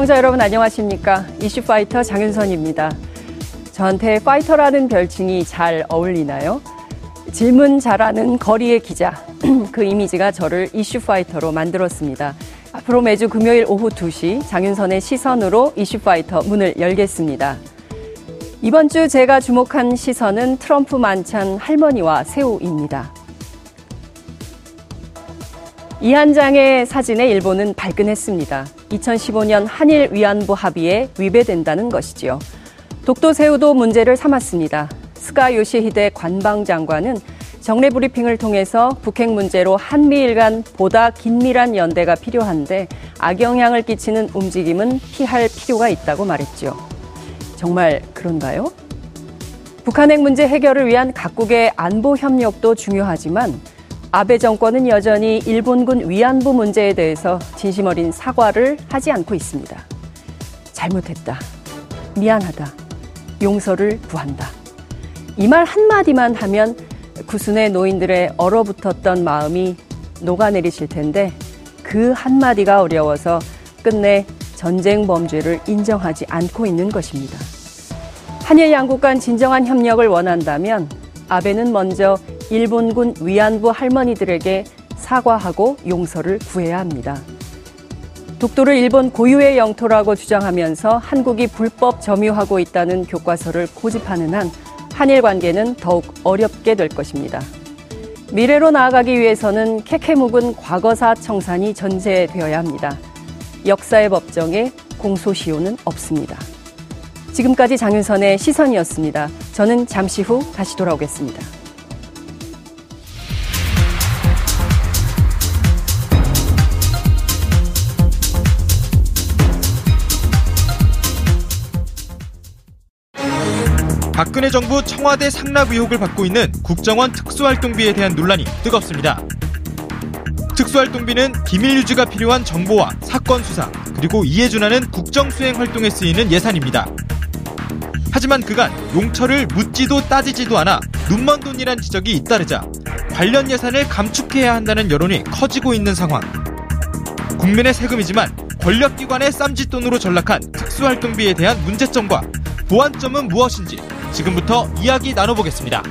시청자 여러분 안녕하십니까? 이슈 파이터 장윤선입니다. 저한테 파이터라는 별칭이 잘 어울리나요? 질문 잘하는 거리의 기자. 그 이미지가 저를 이슈 파이터로 만들었습니다. 앞으로 매주 금요일 오후 2시 장윤선의 시선으로 이슈 파이터 문을 열겠습니다. 이번 주 제가 주목한 시선은 트럼프 만찬 할머니와 새우입니다. 이 한 장의 사진에 일본은 발끈했습니다. 2015년 한일 위안부 합의에 위배된다는 것이지요. 독도 새우도 문제를 삼았습니다. 스가 요시히데 관방장관은 정례 브리핑을 통해서 북핵 문제로 한미일 간 보다 긴밀한 연대가 필요한데 악영향을 끼치는 움직임은 피할 필요가 있다고 말했죠. 정말 그런가요? 북한 핵 문제 해결을 위한 각국의 안보 협력도 중요하지만 아베 정권은 여전히 일본군 위안부 문제에 대해서 진심 어린 사과를 하지 않고 있습니다. 잘못했다. 미안하다. 용서를 구한다. 이 말 한마디만 하면 구순의 노인들의 얼어붙었던 마음이 녹아내리실 텐데 그 한마디가 어려워서 끝내 전쟁 범죄를 인정하지 않고 있는 것입니다. 한일 양국 간 진정한 협력을 원한다면 아베는 먼저 일본군 위안부 할머니들에게 사과하고 용서를 구해야 합니다. 독도를 일본 고유의 영토라고 주장하면서 한국이 불법 점유하고 있다는 교과서를 고집하는 한 한일 관계는 더욱 어렵게 될 것입니다. 미래로 나아가기 위해서는 캐캐묵은 과거사 청산이 전제되어야 합니다. 역사의 법정에 공소시효는 없습니다. 지금까지 장윤선의 시선이었습니다. 저는 잠시 후 다시 돌아오겠습니다. 박근혜 정부 청와대 상납 의혹을 받고 있는 국정원 특수활동비에 대한 논란이 뜨겁습니다. 특수활동비는 기밀 유지가 필요한 정보와 사건 수사, 그리고 이에 준하는 국정 수행 활동에 쓰이는 예산입니다. 하지만 그간 용처를 묻지도 따지지도 않아 눈먼 돈이란 지적이 잇따르자 관련 예산을 감축해야 한다는 여론이 커지고 있는 상황. 국민의 세금이지만 권력기관의 쌈짓돈으로 전락한 특수활동비에 대한 문제점과 보완점은 무엇인지 지금부터 이야기 나눠보겠습니다.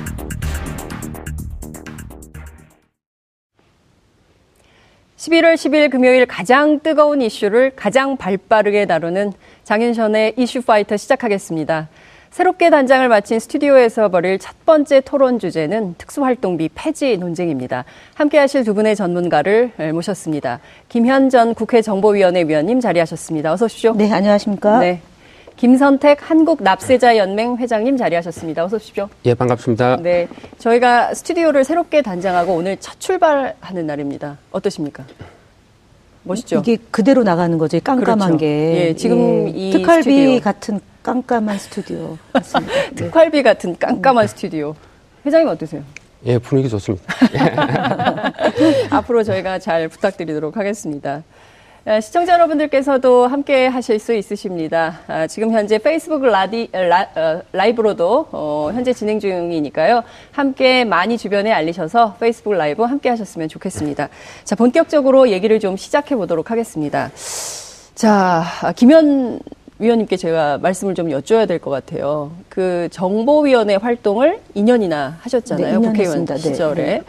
(11월 10일) 금요일 가장 뜨거운 이슈를 가장 발빠르게 다루는 장윤선의 이슈 파이터 시작하겠습니다. 새롭게 단장을 마친 스튜디오에서 벌일 첫 번째 토론 주제는 특수활동비 폐지 논쟁입니다. 함께 하실 두 분의 전문가를 모셨습니다. 김현 전 국회 정보위원회 위원님 자리하셨습니다. 어서 오십시오. 네, 안녕하십니까? 네. 김선택 한국납세자연맹 회장님 자리하셨습니다. 어서 오십시오. 예, 반갑습니다. 네. 저희가 스튜디오를 새롭게 단장하고 오늘 첫 출발하는 날입니다. 어떠십니까? 멋있죠? 이게 그대로 나가는 거죠. 깜깜한 그렇죠. 게. 예, 지금 예. 이 특활비 스튜디오. 같은 깜깜한 스튜디오. 맞습니다. 네. 특활비 같은 깜깜한 스튜디오. 회장님 어떠세요? 예, 분위기 좋습니다. 앞으로 저희가 잘 부탁드리도록 하겠습니다. 아, 시청자 여러분들께서도 함께 하실 수 있으십니다. 아, 지금 현재 페이스북 라디, 라, 어, 라이브로도 어, 현재 진행 중이니까요. 함께 많이 주변에 알리셔서 페이스북 라이브 함께 하셨으면 좋겠습니다. 자, 본격적으로 얘기를 좀 시작해 보도록 하겠습니다. 자, 아, 김현 위원님께 제가 말씀을 좀 여쭤야 될 것 같아요. 그 정보위원회 활동을 2년이나 하셨잖아요. 네, 2년 국회의원 했습니다. 네. 시절에. 네.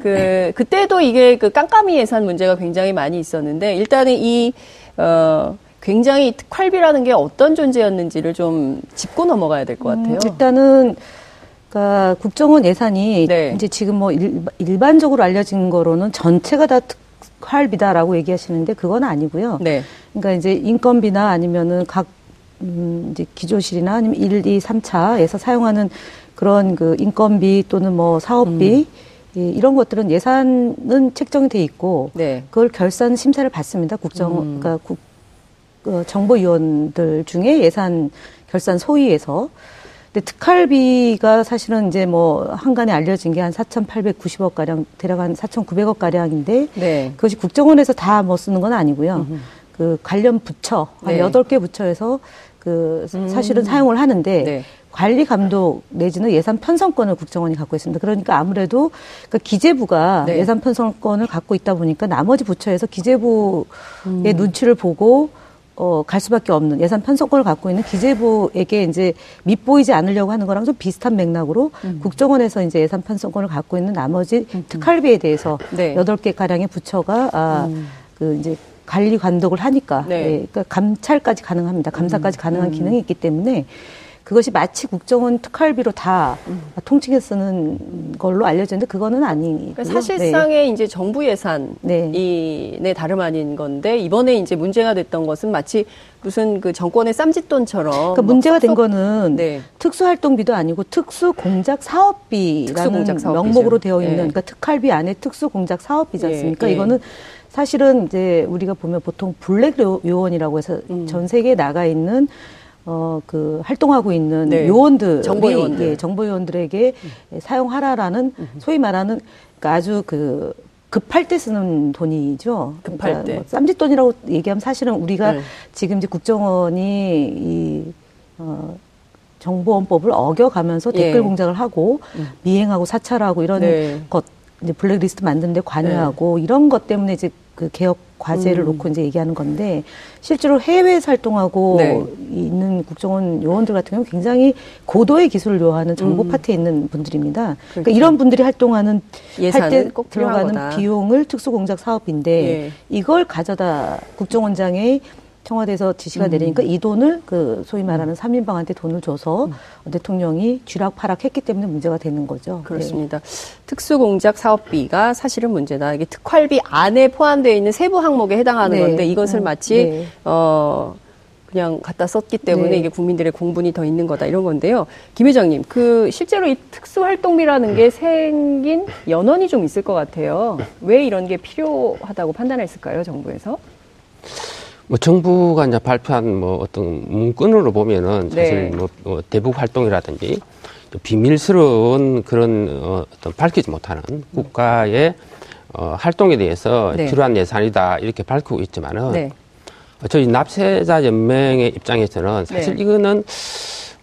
그 그때도 이게 그 깜깜이 예산 문제가 굉장히 많이 있었는데 일단은 이 어. 굉장히 특활비라는 게 어떤 존재였는지를 좀 짚고 넘어가야 될 것 같아요. 음, 일단은 그러니까 국정원 예산이 네. 이제 지금 뭐 일, 일반적으로 알려진 거로는 전체가 다 특활비다라고 얘기하시는데 그건 아니고요. 네. 그러니까 이제 인건비나 아니면은 각 음, 이제 기조실이나 아니면 1, 2, 3차에서 사용하는 그런 그 인건비 또는 뭐 사업비 음. 예, 이런 것들은 예산은 책정이 돼 있고 네. 그걸 결산 심사를 받습니다. 국정 음. 그러니까 국, 어, 정보위원들 중에 예산 결산 소위에서 근데 특활비가 사실은 이제 뭐 한간에 알려진 게 한 4,890억 가량 대략 한 4,900억 가량인데 네. 그것이 국정원에서 다 뭐 쓰는 건 아니고요. 그 관련 부처 한 네. 여덟 개 부처에서 그 음. 사실은 사용을 하는데 네. 관리 감독 내지는 예산 편성권을 국정원이 갖고 있습니다. 그러니까 아무래도 그러니까 기재부가 네. 예산 편성권을 갖고 있다 보니까 나머지 부처에서 기재부의 음. 눈치를 보고 어, 갈 수밖에 없는 예산 편성권을 갖고 있는 기재부에게 이제 밑보이지 않으려고 하는 거랑 좀 비슷한 맥락으로 음. 국정원에서 이제 예산 편성권을 갖고 있는 나머지 음. 특활비에 대해서 네. 여덟 개 가량의 부처가 아, 음. 그 이제 관리 감독을 하니까 네. 예, 그러니까 감찰까지 가능합니다. 감사까지 음. 가능한 기능이 있기 때문에 그것이 마치 국정원 특활비로 다 음. 통칭해 쓰는 걸로 알려졌는데 그거는 아니고요. 그러니까 사실상의 네. 이제 정부 예산이 네. 네 다름 아닌 건데 이번에 이제 문제가 됐던 것은 마치 무슨 그 정권의 쌈짓돈처럼 그러니까 문제가 된 거는 네. 특수활동비도 아니고 특수공작 사업비라는 특수공작 명목으로 되어 있는 네. 그러니까 특활비 안에 특수공작 사업비지 네. 않습니까? 네. 이거는 사실은 이제 우리가 보면 보통 블랙 요원이라고 해서 음. 전 세계에 나가 있는 어, 그, 활동하고 있는 네. 요원들이, 정보 요원들. 예, 정보 요원들에게 음. 사용하라라는 음. 소위 말하는 그러니까 아주 그, 급할 때 쓰는 돈이죠. 급할 그러니까 때. 뭐 쌈짓돈이라고 얘기하면 사실은 우리가 네. 지금 이제 국정원이 이, 어, 정보원법을 어겨가면서 예. 댓글 공작을 하고 음. 미행하고 사찰하고 이런 네. 것 이제 블랙리스트 만드는데 관여하고 네. 이런 것 때문에 이제 그 개혁 과제를 음. 놓고 이제 얘기하는 건데 실제로 해외 활동하고 네. 있는 국정원 요원들 같은 경우 는 굉장히 고도의 기술을 요하는 정보 음. 파트에 있는 분들입니다. 그러니까 그렇죠. 그러니까 이런 분들이 활동하는 할 때 들어가는. 비용을 특수공작 사업인데 네. 이걸 가져다 국정원장의 청와대에서 지시가 음. 내리니까 이 돈을 그 소위 말하는 삼인방한테 돈을 줘서 음. 대통령이 쥐락파락했기 때문에 문제가 되는 거죠. 그렇습니다. 네. 특수공작 사업비가 사실은 문제다. 이게 특활비 안에 포함되어 있는 세부 항목에 해당하는 네. 건데 이것을 음. 마치 네. 어. 그냥 갖다 썼기 때문에 네. 이게 국민들의 공분이 더 있는 거다 이런 건데요. 김 회장님, 그 실제로 이 특수활동비라는 게 생긴 연원이 좀 있을 것 같아요. 왜 이런 게 필요하다고 판단했을까요, 정부에서? 뭐 정부가 이제 발표한 뭐 어떤 문건으로 보면은 사실 네. 뭐, 뭐 대북 활동이라든지 비밀스러운 그런 어, 어떤 밝히지 못하는 국가의 어, 활동에 대해서 네. 필요한 예산이다 이렇게 밝히고 있지만은 네. 저희 납세자 연맹의 입장에서는 사실 네. 이거는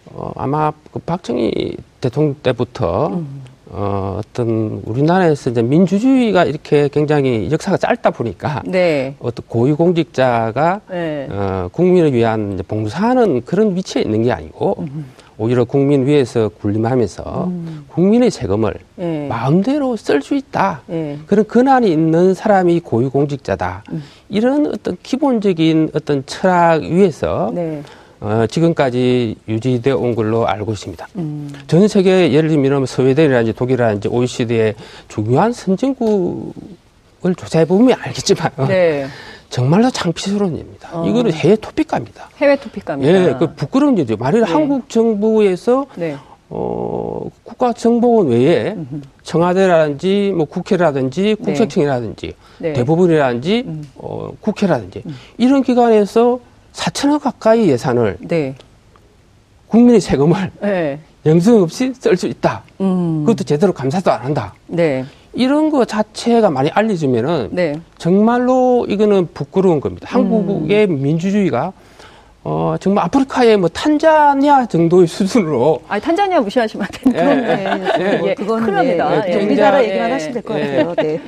어, 아마 그 박정희 대통령 때부터 음. 어, 어떤 우리나라에서 이제 민주주의가 이렇게 굉장히 역사가 짧다 보니까 네. 어떤 고위공직자가 네. 어, 국민을 위한 봉사하는 그런 위치에 있는 게 아니고 음. 오히려 국민 위에서 군림하면서 음. 국민의 세금을 네. 마음대로 쓸 수 있다. 네. 그런 근한이 있는 사람이 고위공직자다. 음. 이런 어떤 기본적인 어떤 철학 위에서 네. 어, 지금까지 유지되어 온 걸로 알고 있습니다. 음. 전 세계 예를 들면 스웨덴이라든지 독일이라든지 OECD의 중요한 선진국을 조사해 보면 알겠지만 네. 정말로 창피스러운 일입니다. 어. 이거는 해외 토픽감입니다. 해외 토픽감이다. 예, 그 부끄러운 일이죠. 만일 네. 한국 정부에서 네. 어, 국가정보원 외에 청와대라든지 뭐 국회라든지 네. 국세청이라든지 네. 대법원이라든지 음. 어, 국회라든지 음. 이런 기관에서 4천억 가까이 예산을 네. 국민의 세금을 네. 영성 없이 쓸 수 있다. 음. 그것도 제대로 감사도 안 한다. 네. 이런 거 자체가 많이 알려지면은 네. 정말로 이거는 부끄러운 겁니다. 음. 한국의 민주주의가 어, 정말 아프리카의 뭐 탄자니아 정도의 수준으로. 아, 탄자니아 무시하시면 안 되는데. 예, 예, 예, 예, 그거는 큰일 납니다. 예, 예. 우리나라 얘기만 하시면 될 것 같아요. 네.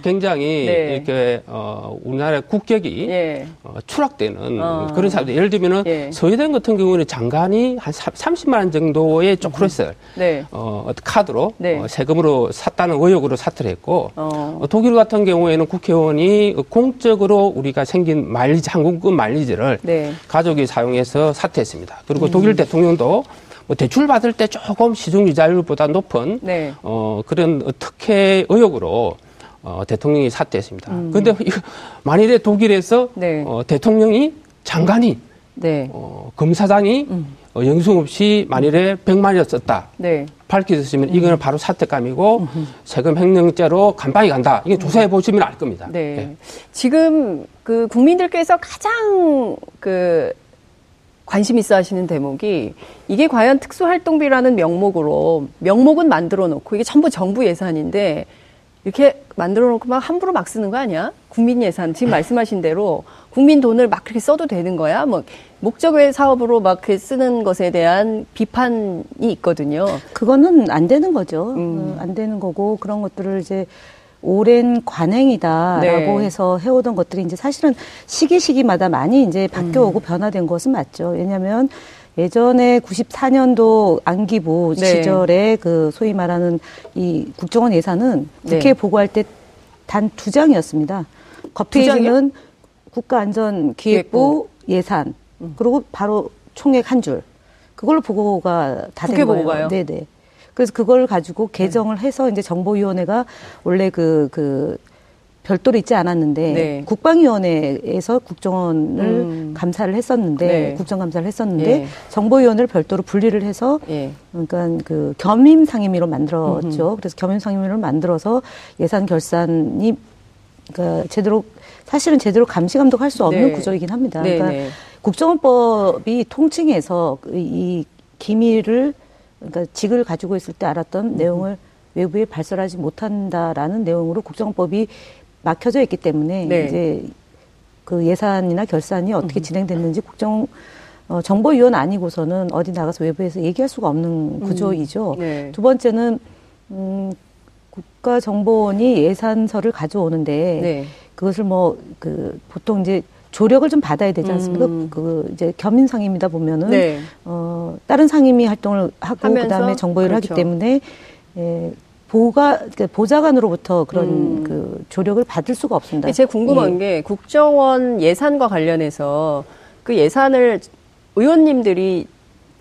어, 굉장히 네. 이렇게 어, 우리나라의 국격이 예. 어, 추락되는 어. 그런 사람들. 예를 들면은 예. 스웨덴 같은 경우는 장관이 한 30만 원 정도의 초콜릿을 네. 어, 카드로 네. 어, 세금으로 샀다는 의혹으로 사퇴를 했고 어. 어. 독일 같은 경우에는 국회의원이 공적으로 우리가 생긴 마일리지 항공권 마일리지를 네. 가족이 사용해서 사퇴했습니다. 그리고 음. 독일 대통령도 뭐 대출 받을 때 조금 시중 이자율보다 높은 네. 어, 그런 특혜 의혹으로 어, 대통령이 사퇴했습니다. 음. 근데 만일에 독일에서 네. 어, 대통령이 장관이 네. 어, 검사장이 음. 어, 영수 없이 만일에 100만이었 썼다. 네. 밝혀졌으면 음. 이거는 바로 사퇴감이고 음흠. 세금 횡령죄로 감방이 간다. 이게 조사해 보시면 알 겁니다. 네. 네. 지금 그 국민들께서 가장 그 관심 있어 하시는 대목이 이게 과연 특수활동비라는 명목으로 명목은 만들어 놓고 이게 전부 정부 예산인데 이렇게 만들어 놓고 막 함부로 막 쓰는 거 아니야? 국민 예산, 지금 말씀하신 대로 국민 돈을 막 그렇게 써도 되는 거야? 뭐, 목적 외 사업으로 막 그렇게 쓰는 것에 대한 비판이 있거든요. 그거는 안 되는 거죠. 음. 어, 안 되는 거고, 그런 것들을 이제 오랜 관행이다라고 네. 해서 해오던 것들이 이제 사실은 시기 시기마다 많이 이제 바뀌어오고 변화된 것은 맞죠. 왜냐하면 예전에 94년도 안기부 네. 시절에 그 소위 말하는 이 국정원 예산은 네. 국회에 보고할 때 단 두 장이었습니다. 겉페이지는 국가안전기획부 예산 그리고 바로 총액 한 줄. 그걸로 보고가 다된 국회 거예요. 보고가요? 네네. 그래서 그걸 가지고 개정을 해서 이제 정보위원회가 원래 그, 그, 별도로 있지 않았는데 네. 국방위원회에서 국정원을 음. 감사를 했었는데 네. 국정감사를 했었는데 예. 정보위원회를 별도로 분리를 해서 예. 그러니까 그 겸임 상임위로 만들었죠. 그래서 겸임 상임위를 만들어서 예산 결산이 그러니까 제대로 사실은 제대로 감시 감독할 수 없는 네. 구조이긴 합니다. 네, 그러니까 네. 국정원법이 통칭해서 그이 기밀을 그러니까 직을 가지고 있을 때 알았던 내용을 외부에 발설하지 못한다라는 내용으로 국정원법이 막혀져 있기 때문에 네. 이제 그 예산이나 결산이 어떻게 진행됐는지 국정 어, 정보위원 아니고서는 어디 나가서 외부에서 얘기할 수가 없는 구조이죠. 네. 두 번째는 음, 국가정보원이 예산서를 가져오는데 네. 그것을 뭐 그 보통 이제 조력을 좀 받아야 되지 않습니까? 음. 그 이제 겸임 상임이다 보면은 네. 어 다른 상임위 활동을 하고? 그다음에 정보위를 그렇죠. 하기 때문에 예, 보가 그러니까 보좌관으로부터 그런 음. 그 조력을 받을 수가 없습니다. 제가 궁금한 예. 게 국정원 예산과 관련해서 그 예산을 의원님들이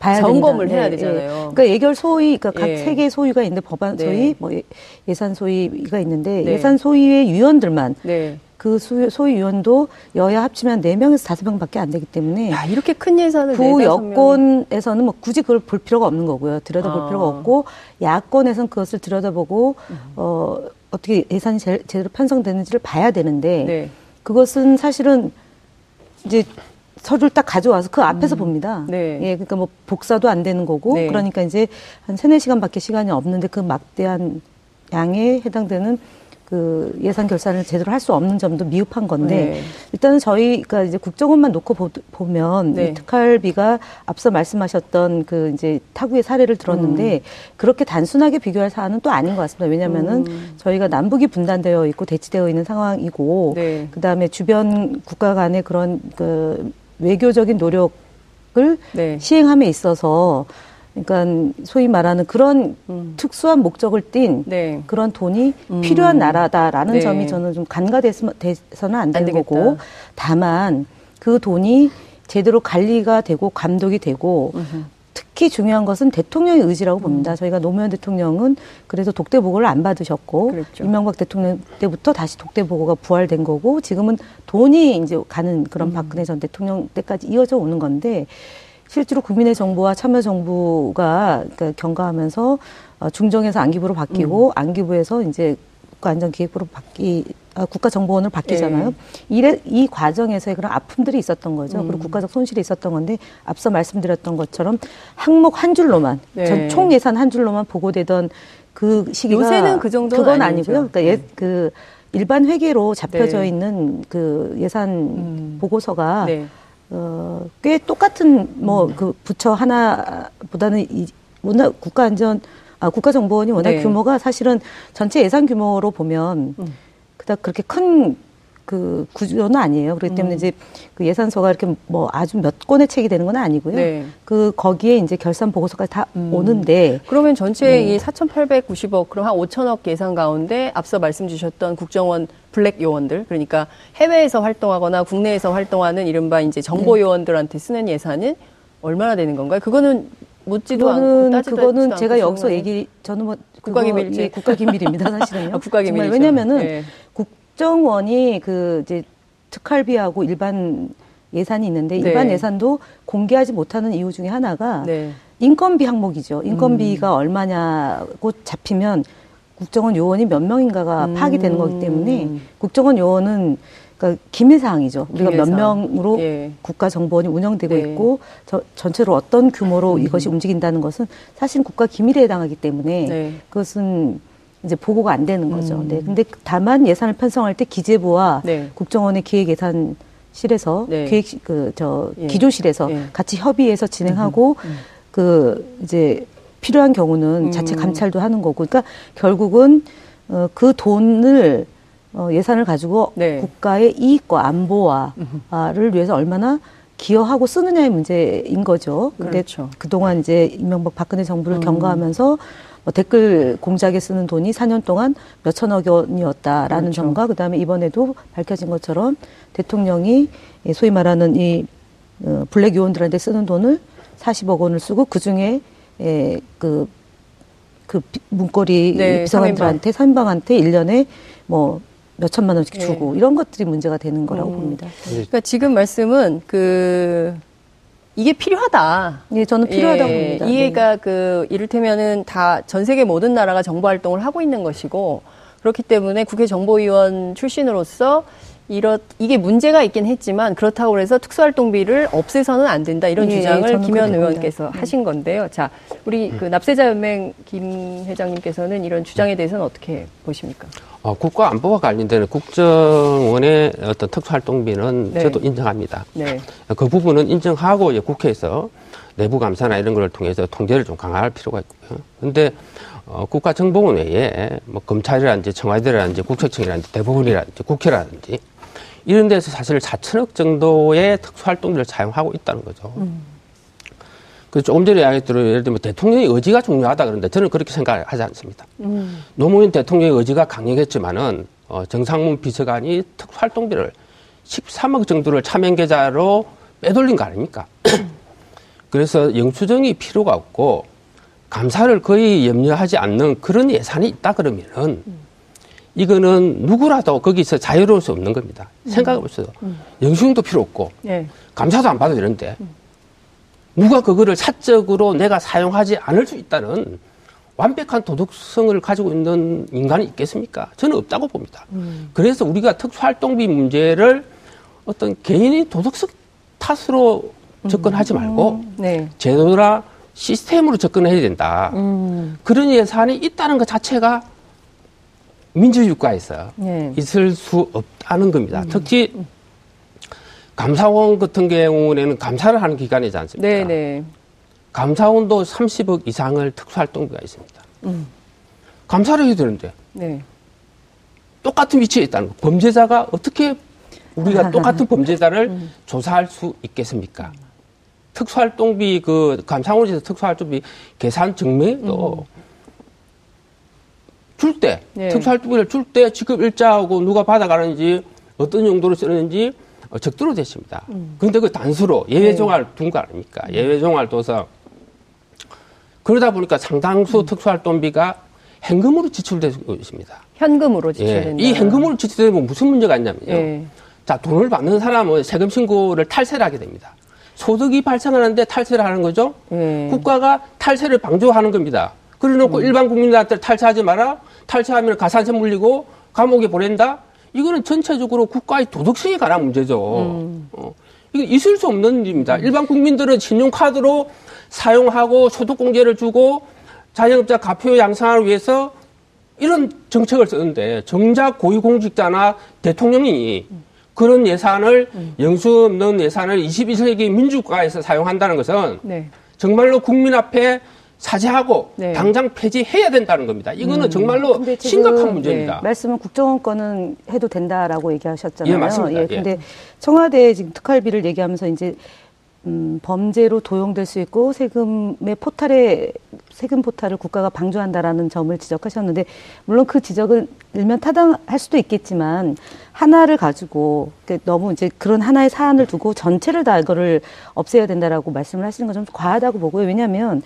점검을 된다. 해야 예, 되잖아요. 예. 그러니까 예결 소위, 그러니까 예. 각세 개의 소위가 있는데 법안 네. 소위, 뭐 예- 예산 소위가 있는데 네. 예산 소위의 위원들만 네. 그 소위, 위원도 여야 합치면 네명에서 다섯 명밖에 안 되기 때문에 야, 이렇게 큰 예산을 구 여권에서는 뭐 굳이 그걸 볼 필요가 없는 거고요. 들여다볼 아. 필요가 없고 야권에서는 그것을 들여다보고 음. 어 어떻게 예산이 제, 제대로 편성되는지를 봐야 되는데 네. 그것은 사실은 이제 서류를 딱 가져와서 그 앞에서 봅니다. 네. 예, 그러니까 뭐 복사도 안 되는 거고 네. 그러니까 이제 한 세네 시간밖에 시간이 없는데 그 막대한 양에 해당되는 그 예산 결산을 제대로 할 수 없는 점도 미흡한 건데 네. 일단은 저희가 이제 국정원만 놓고 보, 면 네. 이 특활비가 앞서 말씀하셨던 그 이제 타구의 사례를 들었는데 음. 그렇게 단순하게 비교할 사안은 또 아닌 것 같습니다. 왜냐하면은 음. 저희가 남북이 분단되어 있고 대치되어 있는 상황이고 네. 그다음에 주변 국가 간의 그런 그 외교적인 노력을 네. 시행함에 있어서 그러니까 소위 말하는 그런 음. 특수한 목적을 띈 네. 그런 돈이 음. 필요한 나라다라는 네. 점이 저는 좀 간과돼서는 안 되는. 거고 다만 그 돈이 제대로 관리가 되고 감독이 되고 음흠. 특히 중요한 것은 대통령의 의지라고 봅니다. 저희가 노무현 대통령은 그래서 독대 보고를 안 받으셨고 그랬죠. 이명박 대통령 때부터 다시 독대 보고가 부활된 거고 지금은 돈이 이제 가는 그런 박근혜 전 대통령 때까지 이어져 오는 건데 실제로 국민의 정부와 참여 정부가 그러니까 경과하면서 어, 중정에서 안기부로 바뀌고 안기부에서 이제 국가안전기획부로 바뀌 아, 국가정보원을 바뀌잖아요. 이래, 이 과정에서의 그런 아픔들이 있었던 거죠. 그리고 국가적 손실이 있었던 건데 앞서 말씀드렸던 것처럼 항목 한 줄로만 네. 전총 예산 한 줄로만 보고되던 그 시기가 요새는 그 정도는 그건 아니죠. 아니고요. 그러니까 예, 그 일반 회계로 잡혀져 네. 있는 그 예산 음. 보고서가 네. 어, 꽤 똑같은 뭐 음. 그 부처 하나보다는 이 워낙 국가안전 아 국가정보원이 워낙 네. 규모가 사실은 전체 예산 규모로 보면 음. 그닥 그렇게 큰 그 구조는 아니에요. 그렇기 음. 때문에 이제 그 예산서가 이렇게 뭐 아주 몇 권의 책이 되는 건 아니고요. 네. 그 거기에 이제 결산 보고서까지 다 음. 오는데 그러면 전체 네. 이 4,890억, 그럼 한 5천억 예산 가운데 앞서 말씀 주셨던 국정원 블랙 요원들, 그러니까 해외에서 활동하거나 국내에서 활동하는 이른바 이제 정보 네. 요원들한테 쓰는 예산은 얼마나 되는 건가요? 그거는 묻지도 않고 그거는 따지도 그거는 않고 제가 여기서 얘기 저는 뭐 국가기밀이지. 그거, 예, 국가기밀입니다 사실은요. 아, 국가기밀이죠. 정말 왜냐면은 네. 국정원이 그 이제 특활비하고 일반 예산이 있는데 일반 네. 예산도 공개하지 못하는 이유 중에 하나가 네. 인건비 항목이죠. 인건비가 음. 얼마냐고 잡히면 국정원 요원이 몇 명인가가 음. 파악이 되는 거기 때문에 국정원 요원은 그러니까 기밀 사항이죠. 우리가 몇 기밀사항. 명으로 예. 국가 정보원이 운영되고 네. 있고 저, 전체로 어떤 규모로 음. 이것이 움직인다는 것은 사실 국가 기밀에 해당하기 때문에 네. 그것은 이제 보고가 안 되는 거죠. 음. 네. 근데 다만 예산을 편성할 때 기재부와 네. 국정원의 기획 예산 실에서 네. 기획 그저 예. 기조실에서 예. 같이 협의해서 진행하고 음. 그 이제 필요한 경우는 음. 자체 감찰도 하는 거고. 그러니까 결국은 어, 그 돈을 어, 예산을 가지고 네. 국가의 이익과 안보와를 위해서 얼마나 기여하고 쓰느냐의 문제인 거죠. 근데 그렇죠. 그동안 이제 이명박 박근혜 정부를 음. 경과하면서 뭐 댓글 공작에 쓰는 돈이 4년 동안 몇천억 원이었다라는 그렇죠. 점과 그다음에 이번에도 밝혀진 것처럼 대통령이 예, 소위 말하는 이 어, 블랙 요원들한테 쓰는 돈을 40억 원을 쓰고 그 중에 예, 그, 그 비- 문고리 네, 비서관들한테 선방한테 일년에 뭐 몇천만 원씩 네. 주고 이런 것들이 문제가 되는 거라고 음. 봅니다. 그러니까 지금 말씀은 그 이게 필요하다. 예, 저는 필요하다고 예, 봅니다. 네. 이해가 그 이를테면은 다 전 세계 모든 나라가 정보 활동을 하고 있는 것이고 그렇기 때문에 국회 정보위원 출신으로서 이렇 이게 문제가 있긴 했지만 그렇다고 해서 특수활동비를 없애서는 안 된다 이런 예, 주장을 저는 김현 의원께서. 네. 하신 건데요. 자, 우리 그 납세자 연맹 김 회장님께서는 이런 주장에 대해서는 어떻게 보십니까? 어, 국가 안보와 관련된 국정원의 어떤 특수활동비는 네. 저도 인정합니다. 네, 그 부분은 인정하고 이제 국회에서 내부 감사나 이런 걸 통해서 통제를 좀 강화할 필요가 있고요. 근데 어, 국가정보원 외에 뭐 검찰이라든지 청와대라든지 국세청이라든지 대법원이라든지 국회라든지 이런 데서 사실 4천억 정도의 특수활동비를 사용하고 있다는 거죠. 그 조금 전에 이야기했대로 예를 들면 대통령의 의지가 중요하다 그러는데 저는 그렇게 생각하지 않습니다. 노무현 대통령의 의지가 강력했지만은 어, 정상문 비서관이 특수활동비를 13억 정도를 차명 계좌로 빼돌린 거 아닙니까? 그래서 영수증이 필요가 없고 감사를 거의 염려하지 않는 그런 예산이 있다 그러면은 이거는 누구라도 거기서 자유로울 수 없는 겁니다. 생각해 보세요. 영수증도 필요 없고. 네, 감사도 안 받아도 되는데. 누가 그거를 사적으로 내가 사용하지 않을 수 있다는 완벽한 도덕성을 가지고 있는 인간이 있겠습니까? 저는 없다고 봅니다. 그래서 우리가 특수활동비 문제를 어떤 개인의 도덕성 탓으로 접근하지 말고 네, 제도나 시스템으로 접근해야 된다. 그런 예산이 있다는 것 자체가 민주주의 국가에서 네. 있을 수 없다는 겁니다. 특히 감사원 같은 경우에는 감사를 하는 기관이지 않습니까? 네, 네. 감사원도 30억 이상을 특수활동비가 있습니다. 감사를 해야 되는데 네. 똑같은 위치에 있다는 거. 범죄자가 어떻게 우리가 똑같은 범죄자를 조사할 수 있겠습니까? 특수활동비 그 감사원에서 특수활동비 계산 증명도 줄 때, 네. 특수활동비를 줄 때 지급 일자하고 누가 받아가는지 어떤 용도로 쓰는지 어, 적도로 됐습니다. 그런데 그 단수로 예외종알 둔거 아닙니까? 예외종알 둬서 그러다 보니까 상당수 특수활동비가 현금으로 지출되고 있습니다. 현금으로 예, 지출된다. 이 현금으로 지출되면 무슨 문제가 있냐면요. 예. 자, 돈을 받는 사람은 세금 신고를 탈세를 하게 됩니다. 소득이 발생하는데 탈세를 하는 거죠. 예. 국가가 탈세를 방조하는 겁니다. 그래놓고 일반 국민들한테 탈세하지 마라. 탈세하면 가산세 물리고 감옥에 보낸다. 이거는 전체적으로 국가의 도덕성에 관한 문제죠. 어, 이거 있을 수 없는 일입니다. 일반 국민들은 신용카드로 사용하고 소득공제를 주고 자영업자 가표 양성을 위해서 이런 정책을 쓰는데 정작 고위공직자나 대통령이 그런 예산을 영수 없는 예산을 21세기 민주국가에서 사용한다는 것은 네. 정말로 국민 앞에 사죄하고 네. 당장 폐지해야 된다는 겁니다. 이거는 정말로 근데 지금, 심각한 문제입니다. 네, 말씀은 국정원 거는 해도 된다라고 얘기하셨잖아요. 예, 맞습니다. 근데 예. 청와대 지금 특활비를 얘기하면서 이제 음, 범죄로 도용될 수 있고 세금의 포탈에 세금 포탈을 국가가 방조한다라는 점을 지적하셨는데 물론 그 지적은 일면 타당할 수도 있겠지만 하나를 가지고 그 너무 이제 그런 하나의 사안을 두고 전체를 다 이거를 없애야 된다라고 말씀을 하시는 건 좀 과하다고 보고요. 왜냐하면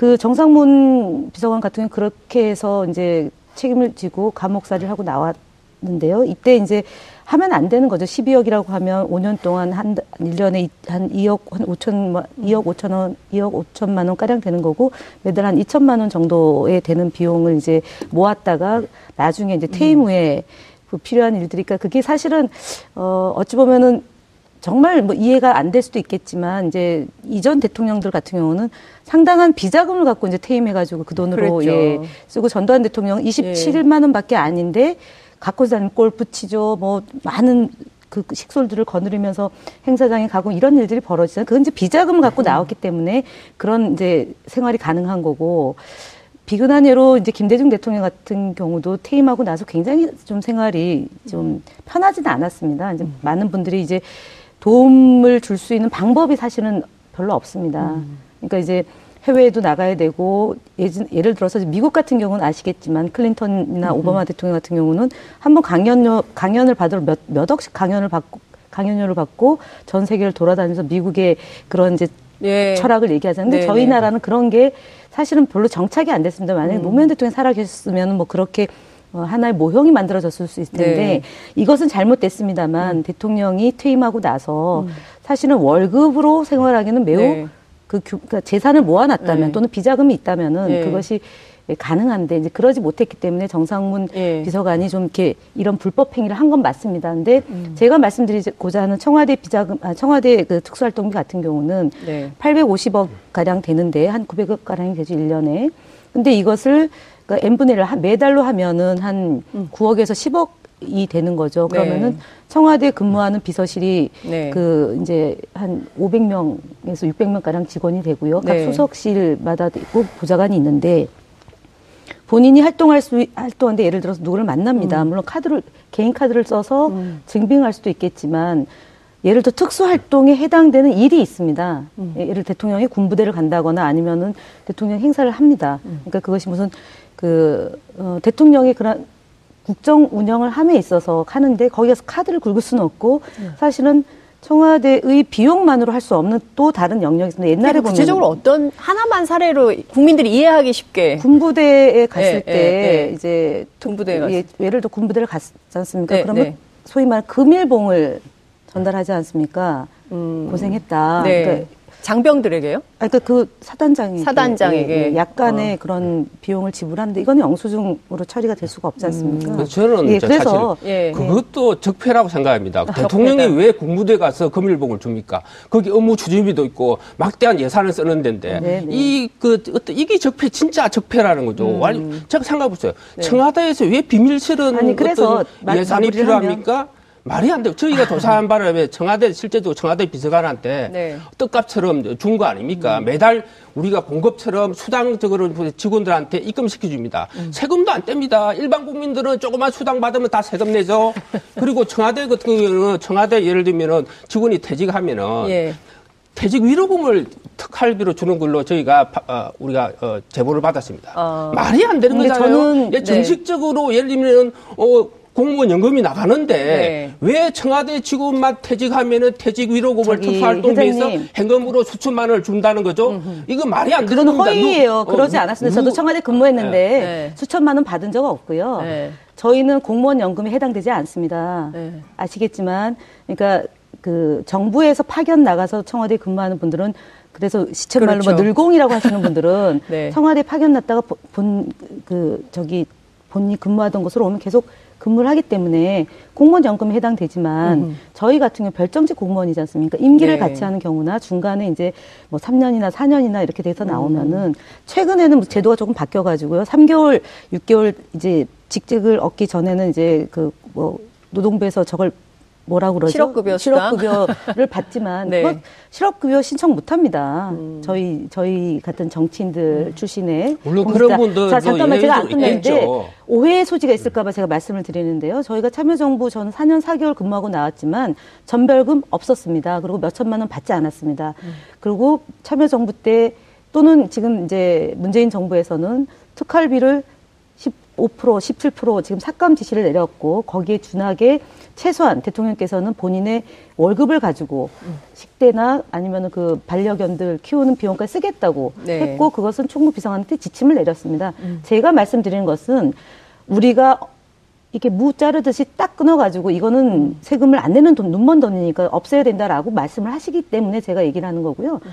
그 정상문 비서관 같은 경우는 그렇게 해서 이제 책임을 지고 감옥살이를 하고 나왔는데요. 이때 이제 하면 안 되는 거죠. 12억이라고 하면 5년 동안 한 1년에 한 2억 한 5천 2억 5천 원, 2억 5천만 원 가량 되는 거고 매달 한 2천만 원 정도에 되는 비용을 이제 모았다가 나중에 이제 퇴임 후에 그 필요한 일들이니까 그게 사실은 어 어찌 보면은 정말 뭐 이해가 안 될 수도 있겠지만 이제 이전 대통령들 같은 경우는 상당한 비자금을 갖고 이제 퇴임해가지고 그 돈으로 그랬죠. 예 쓰고 전두환 대통령 27만 원밖에 아닌데 갖고 다니는 골프 치죠 뭐 많은 그 식솔들을 거느리면서 행사장에 가고 이런 일들이 벌어지잖아요. 그건 이제 비자금을 갖고 나왔기 때문에 그런 이제 생활이 가능한 거고 비근한 예로 이제 김대중 대통령 같은 경우도 퇴임하고 나서 굉장히 좀 생활이 좀 편하지는 않았습니다. 이제 음. 많은 분들이 이제 도움을 줄 수 있는 방법이 사실은 별로 없습니다. 음. 그러니까 이제 해외에도 나가야 되고 예를 들어서 미국 같은 경우는 아시겠지만 클린턴이나 음. 오바마 대통령 같은 경우는 한번 강연 강연을 받으러 몇, 몇 억씩 강연을 받고 강연료를 받고 전 세계를 돌아다니면서 미국의 그런 이제 예. 철학을 얘기하잖아요. 근데 네, 저희 네. 나라는 그런 게 사실은 별로 정착이 안 됐습니다. 만약에 음. 노무현 대통령이 살아계셨으면 뭐 그렇게 어, 하나의 모형이 만들어졌을 수 있을 텐데 네. 이것은 잘못됐습니다만 음. 대통령이 퇴임하고 나서 음. 사실은 월급으로 생활하기는 매우 네. 그 그러니까 재산을 모아놨다면 네. 또는 비자금이 있다면은 네. 그것이 가능한데 이제 그러지 못했기 때문에 정상문 예. 비서관이 좀 이렇게 이런 불법 행위를 한 건 맞습니다. 근데 음. 제가 말씀드리고자 하는 청와대 비자금, 아, 청와대 그 특수활동비 같은 경우는 네. 850억 가량 되는데 한 900억 가량이 되죠 1년에. 근데 이것을 그러니까 n분의 1을 매달로 하면은 한 음. 9억에서 10억 이 되는 거죠. 네. 그러면은 네. 청와대 근무하는 비서실이 네. 그 이제 한 500명에서 600명 가량 직원이 되고요. 각 네. 수석실마다 있고 보좌관이 있는데 본인이 활동할 수 활동하는데 예를 들어서 누구를 만납니다. 음. 물론 카드를 개인 카드를 써서 음. 증빙할 수도 있겠지만 예를 들어 특수 활동에 해당되는 일이 있습니다. 음. 예, 예를 대통령이 군부대를 간다거나 아니면은 대통령 행사를 합니다. 음. 그러니까 그것이 무슨 그 어, 대통령이 그런 국정 운영을 함에 있어서 하는데 거기에서 카드를 긁을 수는 없고 네. 사실은 청와대의 비용만으로 할 수 없는 또 다른 영역이 있습니다. 옛날에 보면 구체적으로 어떤 하나만 사례로 국민들이 이해하기 쉽게 군부대에 갔을 예, 때 예, 예. 이제 군부대에 예, 예를 들어 군부대를 갔지 않습니까? 네, 그러면 네. 소위 말하는 금일봉을 전달하지 않습니까? 음. 고생했다. 네. 그러니까 장병들에게요? 아, 그러니까 그 사단장이 사단장에게 예, 예, 약간의 어. 그런 비용을 지불하는데 이거는 영수증으로 처리가 될 수가 없지 않습니까? 음. 저는 예, 그래서 예. 그것도 적폐라고 생각합니다. 아, 대통령이 적폐다. 왜 국무대 가서 금일봉을 줍니까? 거기 업무 추진비도 있고 막대한 예산을 쓰는 데인데 네, 네. 이그 어떤 이게 적폐 진짜 적폐라는 거죠. 음. 완 제가 생각해 보세요. 네. 청와대에서 왜 비밀스러운 아니, 그래서 예산이 필요합니까? 하면. 말이 안 돼요. 저희가 조사한 바람에 청와대 실제로 청와대 비서관한테 네. 떡값처럼 준 거 아닙니까? 음. 매달 우리가 공급처럼 수당적으로 직원들한테 입금시켜 줍니다. 음. 세금도 안 뗍니다. 일반 국민들은 조그만 수당 받으면 다 세금 내죠. 그리고 청와대 같은 경우는 청와대 예를 들면은 직원이 퇴직하면은 예. 퇴직 위로금을 특할비로 주는 걸로 저희가 어, 우리가 어, 제보를 받았습니다. 어. 말이 안 되는 거잖아요. 저는, 예, 정식적으로 네. 예를 들면 어 공무원 연금이 나가는데 네. 왜 청와대 직원만 퇴직하면은 퇴직 위로금을 특수활동비에서 현금으로 수천만 원을 준다는 거죠? 음흠. 이거 말이 안 되는 겁니다. 허위예요. 누, 그러지 어, 않았습니다. 저도 청와대 근무했는데 네. 네. 수천만 원 받은 적 없고요. 네. 저희는 공무원 연금에 해당되지 않습니다. 네. 아시겠지만, 그러니까 그 정부에서 파견 나가서 청와대 근무하는 분들은 그래서 시쳇말로 뭐 그렇죠. 뭐 늘공이라고 하시는 분들은 네. 청와대 파견 났다가 본 그 저기 본인이 근무하던 곳으로 오면 계속 근무를 하기 때문에 공무원 연금에 해당되지만 음. 저희 같은 경우 별정직 공무원이지 않습니까? 임기를 네. 같이 하는 경우나 중간에 이제 뭐 3년이나 4년이나 이렇게 돼서 나오면은 음. 최근에는 제도가 조금 바뀌어 가지고요. 3개월, 6개월 이제 직책을 얻기 전에는 이제 그 뭐 노동부에서 저걸 뭐라고 그러죠? 실업급여 실업급여를 받지만 네. 실업급여 신청 못합니다. 음. 저희 저희 같은 정치인들 음. 출신의 물론 그런 분들 자 잠깐만 제가 안 끝냈는데 오해의 소지가 있을까봐 제가 말씀을 드리는데요. 저희가 참여정부 저는 4년 4개월 근무하고 나왔지만 전별금 없었습니다. 그리고 몇 천만 원 받지 않았습니다. 음. 그리고 참여정부 때 또는 지금 이제 문재인 정부에서는 특활비를 15% 17% 지금 삭감 지시를 내렸고 거기에 준하게 최소한 대통령께서는 본인의 월급을 가지고 식대나 아니면 그 반려견들 키우는 비용까지 쓰겠다고 네. 했고 그것은 총무 비서관한테 지침을 내렸습니다. 음. 제가 말씀드리는 것은 우리가 이렇게 무 자르듯이 딱 끊어가지고 이거는 음. 세금을 안 내는 돈, 눈먼 돈이니까 없애야 된다라고 말씀을 하시기 때문에 제가 얘기를 하는 거고요. 음.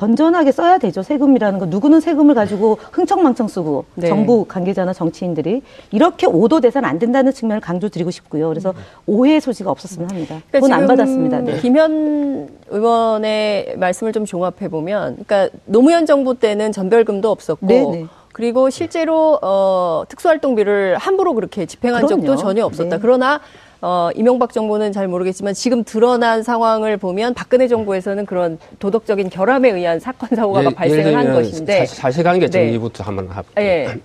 건전하게 써야 되죠. 세금이라는 거. 누구는 세금을 가지고 흥청망청 쓰고 네. 정부 관계자나 정치인들이 이렇게 오도돼서는 안 된다는 측면을 강조드리고 싶고요. 그래서 음. 오해의 소지가 없었으면 합니다. 그러니까 돈안 받았습니다. 네. 김현 의원의 말씀을 좀 종합해 보면, 그러니까 노무현 정부 때는 전별금도 없었고. 네네. 네. 그리고 실제로 어, 특수활동비를 함부로 그렇게 집행한 그럼요. 적도 전혀 없었다. 네. 그러나 어, 이명박 정부는 잘 모르겠지만 지금 드러난 상황을 보면 박근혜 정부에서는 그런 도덕적인 결함에 의한 사건 사고가 예, 발생을 한 것인데 사실관계 네. 정리부터 네. 한번 해볼게요. 예.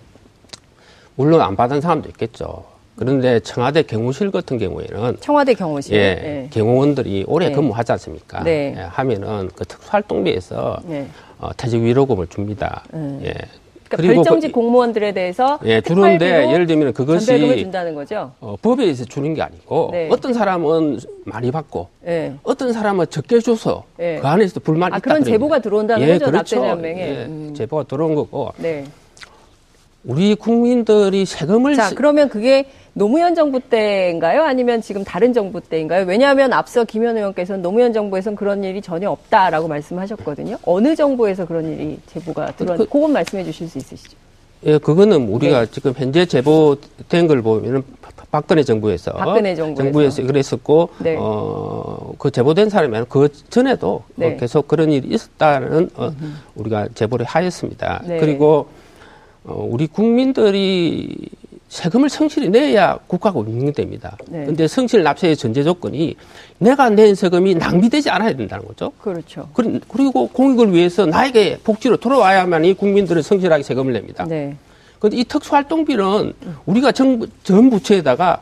물론 안 받은 사람도 있겠죠. 그런데 청와대 경호실 같은 경우에는 청와대 경호실 예, 네. 경호원들이 오래 네. 근무하지 않습니까? 네. 예, 하면은 그 특수활동비에서 네. 어, 퇴직 위로금을 줍니다. 음. 예. 그러니까 별정직 그, 공무원들에 대해서 예, 주는데 예를 들면 그것이 전배금을 준다는 거죠. 어, 법에 의해서 주는 게 아니고 네. 어떤 사람은 많이 받고 네. 어떤 사람은 적게 줘서 네. 그 안에서 불만이 아, 있다. 그런 제보가 들어온다는 예, 거죠. 그렇죠. 납세자명에 예, 음. 제보가 들어온 거고. 네. 우리 국민들이 세금을 자 그러면 그게 노무현 정부 때인가요? 아니면 지금 다른 정부 때인가요? 왜냐하면 앞서 김현 의원께서는 노무현 정부에서는 그런 일이 전혀 없다라고 말씀하셨거든요. 어느 정부에서 그런 일이 제보가 들어왔? 그, 그건 말씀해 주실 수 있으시죠? 예, 그거는 우리가 네. 지금 현재 제보된 걸 보면은 박근혜 정부에서 박근혜 정부에서, 정부에서 그랬었고 네. 어그 제보된 사람은 그 전에도 네. 어, 계속 그런 일이 있었다는 어, 우리가 제보를 하였습니다. 네. 그리고 어, 우리 국민들이 세금을 성실히 내야 국가가 운영됩니다. 그런데 네. 성실 납세의 전제 조건이 내가 낸 세금이 낭비되지 않아야 된다는 거죠. 그렇죠. 그리고 공익을 위해서 나에게 복지로 돌아와야만이 국민들은 성실하게 세금을 냅니다. 네. 그런데 이 특수활동비는 우리가 정부, 전 부처에다가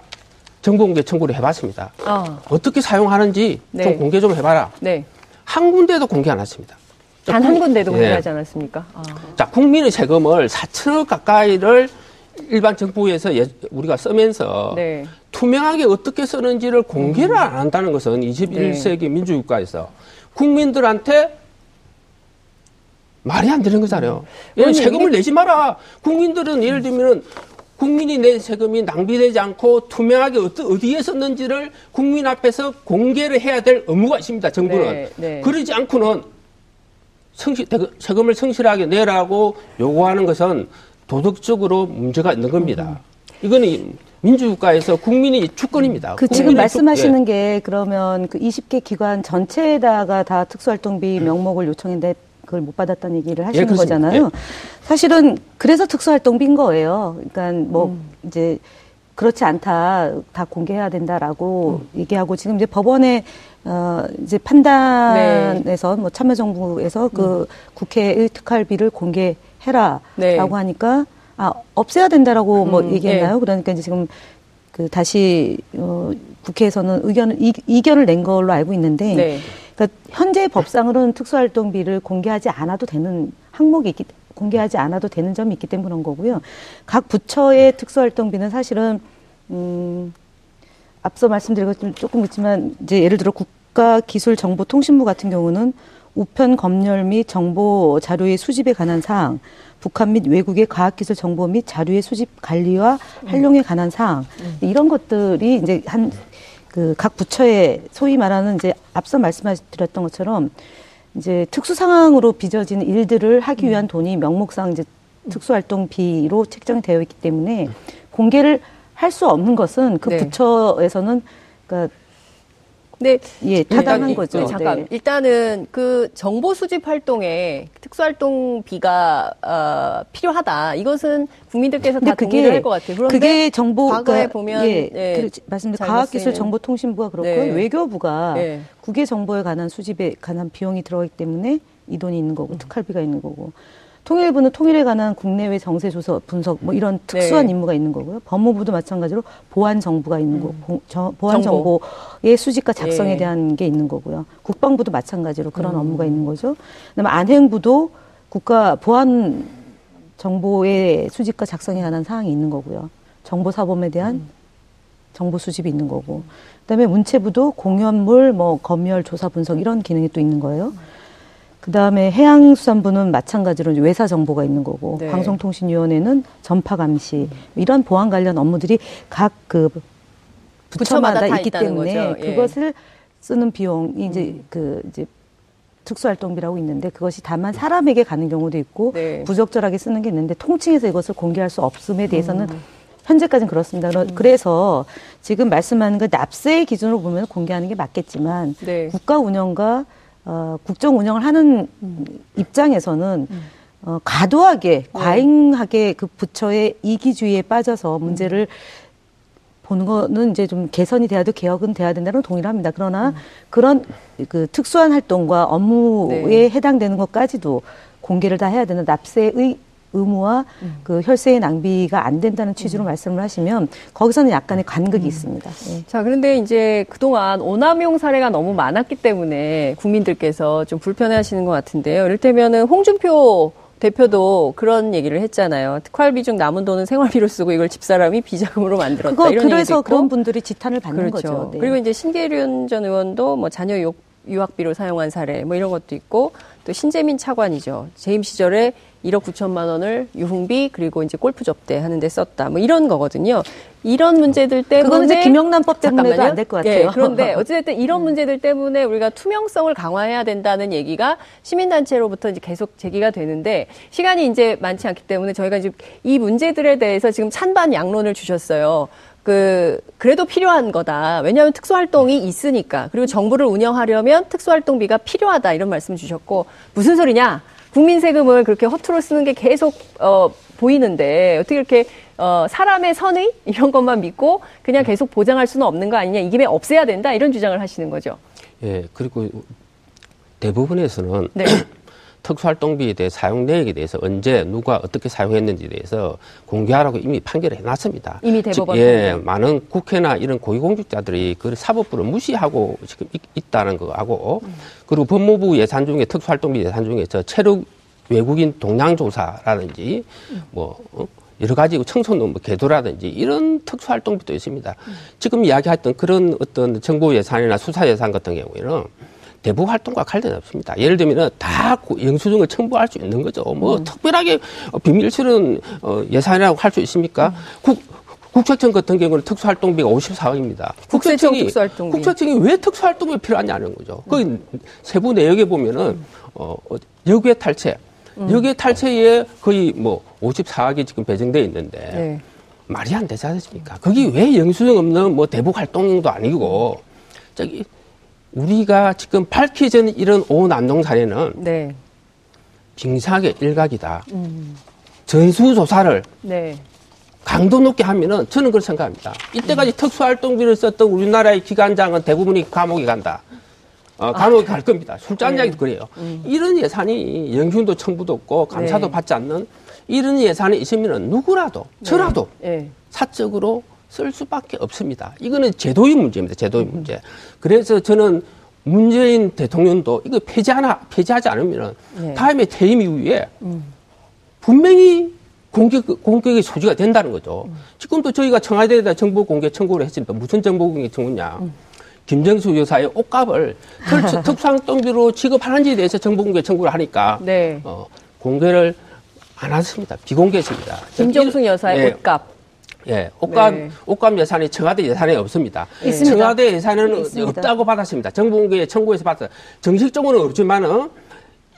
정보공개 청구를 해봤습니다. 어. 떻게 사용하는지 네. 좀 공개 좀 해봐라. 네. 한 군데도 공개 안 했습니다. 단 한 군데도 예. 공개하지 않았습니까? 아. 자, 국민의 세금을 4천억 가까이를 일반 정부에서 예, 우리가 쓰면서 네. 투명하게 어떻게 쓰는지를 공개를 안 한다는 것은 21세기 네. 민주국가에서 국민들한테 말이 안 되는 거잖아요. 음. 세금을 내지 마라. 국민들은 예를 들면 국민이 낸 세금이 낭비되지 않고 투명하게 어디, 에 썼는지를 국민 앞에서 공개를 해야 될 의무가 있습니다. 정부는. 네, 네. 그러지 않고는 성실, 세금을 성실하게 내라고 요구하는 것은 도덕적으로 문제가 있는 겁니다. 이거는 민주국가에서 국민이 주권입니다. 그 지금 말씀하시는 주... 게 그러면 그 20개 기관 전체에다가 다 특수활동비 명목을 요청했는데 그걸 못 받았다는 얘기를 하시는 예, 거잖아요. 예. 사실은 그래서 특수활동비인 거예요. 그러니까 뭐 음. 이제 그렇지 않다, 다 공개해야 된다라고 음. 얘기하고 지금 이제 법원에 어 이제 판단에서 네. 뭐 참여정부에서 그 음. 국회의 특활비를 공개해라라고 네. 하니까 아 없애야 된다라고 뭐 음. 뭐 얘기했나요? 네. 그러니까 이제 지금 그 다시 어 국회에서는 의견을 이, 이견을 낸 걸로 알고 있는데 네. 그러니까 현재 법상으로는 특수활동비를 공개하지 않아도 되는 항목이 있기 공개하지 않아도 되는 점이 있기 때문에 그런 거고요. 각 부처의 특수활동비는 사실은 음 앞서 말씀드린 조금 있지만 이제 예를 들어 국가기술정보통신부 같은 경우는 우편 검열 및 정보 자료의 수집에 관한 사항, 북한 및 외국의 과학기술 정보 및 자료의 수집 관리와 활용에 관한 사항 음. 이런 것들이 이제 한 그 각 부처의 소위 말하는 이제 앞서 말씀드렸던 것처럼 이제 특수 상황으로 빚어지는 일들을 하기 위한 돈이 명목상 이제 특수활동비로 책정이 되어 있기 때문에 공개를 할 수 없는 것은 그 네. 부처에서는 그러니까 네, 예, 타당한 일단, 거죠. 네, 잠깐. 네. 일단은 그 정보 수집 활동에 특수활동비가 어, 필요하다. 이것은 국민들께서 다 동의를 할 것 같아요. 그런데 그게 정보 과거에 보면 예, 예 그, 맞습니다. 과학기술정보통신부가 그렇고 네. 외교부가 네. 국외 정보에 관한 수집에 관한 비용이 들어가기 때문에 이 돈이 있는 거고 음. 특활비가 있는 거고 통일부는 통일에 관한 국내외 정세 조사 분석 뭐 이런 특수한 네. 임무가 있는 거고요. 법무부도 마찬가지로 보안 정보가 있는 음. 거, 보, 보안 정보. 의 수집과 작성에 네. 대한 게 있는 거고요. 국방부도 마찬가지로 그런 음. 업무가 있는 거죠. 그다음에 안행부도 국가 보안 정보의 수집과 작성에 관한 사항이 있는 거고요. 정보 사범에 대한 음. 정보 수집이 있는 거고. 그다음에 문체부도 공연물 뭐 검열 조사 분석 이런 기능이 또 있는 거예요. 음. 그 다음에 해양수산부는 마찬가지로 외사 정보가 있는 거고, 네. 방송통신위원회는 전파 감시, 이런 보안 관련 업무들이 각그 부처마다, 있기 때문에 예. 그것을 쓰는 비용이 이제 음. 그 이제 특수활동비라고 있는데 그것이 다만 사람에게 가는 경우도 있고 네. 부적절하게 쓰는 게 있는데 통칭해서 이것을 공개할 수 없음에 대해서는 음. 현재까지는 그렇습니다. 음. 그래서 지금 말씀하는 그 납세의 기준으로 보면 공개하는 게 맞겠지만 네. 국가 운영과 어, 국정 운영을 하는 음. 입장에서는 음. 어, 과도하게, 네. 과잉하게 그 부처의 이기주의에 빠져서 문제를 보는 거는 이제 좀 개선이 돼야 돼 개혁은 돼야 된다는 동의합니다. 그러나 음. 그런 그 특수한 활동과 업무에 네. 해당되는 것까지도 공개를 다 해야 되는 납세의 의무와 음. 그 혈세의 낭비가 안 된다는 취지로 음. 말씀을 하시면 거기서는 약간의 간극이 음. 있습니다. 예. 자, 그런데 이제 그동안 오남용 사례가 너무 많았기 때문에 국민들께서 좀 불편해 하시는 것 같은데요. 이를테면은 홍준표 대표도 그런 얘기를 했잖아요. 특활비 중 남은 돈은 생활비로 쓰고 이걸 집사람이 비자금으로 만들었다. 그거, 이런 그래서 그런 분들이 지탄을 받는 그렇죠. 거죠. 네. 그리고 이제 신계륜 전 의원도 뭐 자녀 유학비로 사용한 사례 뭐 이런 것도 있고 또 신재민 차관이죠. 재임 시절에 1억 9천만 원을 유흥비 그리고 이제 골프 접대 하는데 썼다. 뭐 이런 거거든요. 이런 문제들 때문에 그건 이제 김영란법 때문에도 안 될 것 같아요. 예, 그런데 어쨌든 이런 음. 문제들 때문에 우리가 투명성을 강화해야 된다는 얘기가 시민단체로부터 이제 계속 제기가 되는데 시간이 이제 많지 않기 때문에 저희가 이제 이 문제들에 대해서 지금 찬반 양론을 주셨어요. 그 그래도 필요한 거다. 왜냐하면 특수활동이 있으니까. 그리고 정부를 운영하려면 특수활동비가 필요하다 이런 말씀 주셨고 무슨 소리냐? 국민 세금을 그렇게 허투루 쓰는 게 계속 어, 보이는데 어떻게 이렇게 어, 사람의 선의 이런 것만 믿고 그냥 계속 보장할 수는 없는 거 아니냐 이 김에 없애야 된다 이런 주장을 하시는 거죠. 예 그리고 대부분에서는 네. 특수활동비에 대해 사용 내역에 대해서 언제 누가 어떻게 사용했는지에 대해서 공개하라고 이미 판결을 해놨습니다. 이미 대법원. 예, 많은 국회나 이런 고위공직자들이 그 사법부를 무시하고 지금 있, 다는 거하고 음. 그리고 법무부 예산 중에 특수활동비 예산 중에서 체력 외국인 동향조사라든지 음. 뭐 어? 여러 가지 청소년 뭐 개도라든지 이런 특수활동비도 있습니다. 음. 지금 이야기했던 그런 어떤 정보 예산이나 수사 예산 같은 경우에는 대북 활동과 관련 없습니다. 예를 들면 다 영수증을 첨부할 수 있는 거죠. 뭐 음. 특별하게 비밀실은 어, 예산이라고 할 수 있습니까? 음. 국, 국세청 같은 경우는 특수활동비가 54억입니다. 국세청이, 특수활동비. 국세청이 왜 특수활동비 필요하냐는 거죠. 음. 그 세부 내역에 보면은, 어, 여기에 탈체, 음. 여기에 탈체에 거의 뭐 54억이 지금 배정돼 있는데, 네. 말이 안 되지 않습니까? 거기 왜 영수증 없는 뭐 대북 활동도 아니고, 저기, 우리가 지금 밝혀진 이런 오남용 사례는 네. 빙사의 일각이다. 음. 전수조사를 네. 강도 높게 하면은 저는 그렇게 생각합니다. 이때까지 음. 특수활동비를 썼던 우리나라의 기관장은 대부분이 감옥에 간다. 어, 감옥에 아, 갈 겁니다. 술잔장이도 네. 그래요. 음. 이런 예산이 영균도 청구도 없고 감사도 네. 받지 않는 이런 예산이 있으면 누구라도 네. 저라도 네. 사적으로 쓸 수밖에 없습니다. 이거는 제도의 문제입니다. 제도의 문제. 그래서 저는 문재인 대통령도 이거 폐지하나 폐지하지 않으면 네. 다음에 퇴임 이후에 음. 분명히 공격 공격의 소지가 된다는 거죠. 음. 지금도 저희가 청와대에다 정보 공개 청구를 했습니다. 무슨 정보 공개 청구냐? 음. 김정수 여사의 옷값을 특수활동비로 지급하는지에 대해서 정보 공개 청구를 하니까 네. 어, 공개를 안 했습니다. 비공개했습니다. 김정숙 여사의 네. 옷값. 예, 옷감, 네. 옷감 예산이 청와대 예산에 없습니다. 있습니다. 청와대 예산은 있습니다. 없다고 받았습니다. 정부공개 청구에서 받았어요. 정식적으로는 없지만은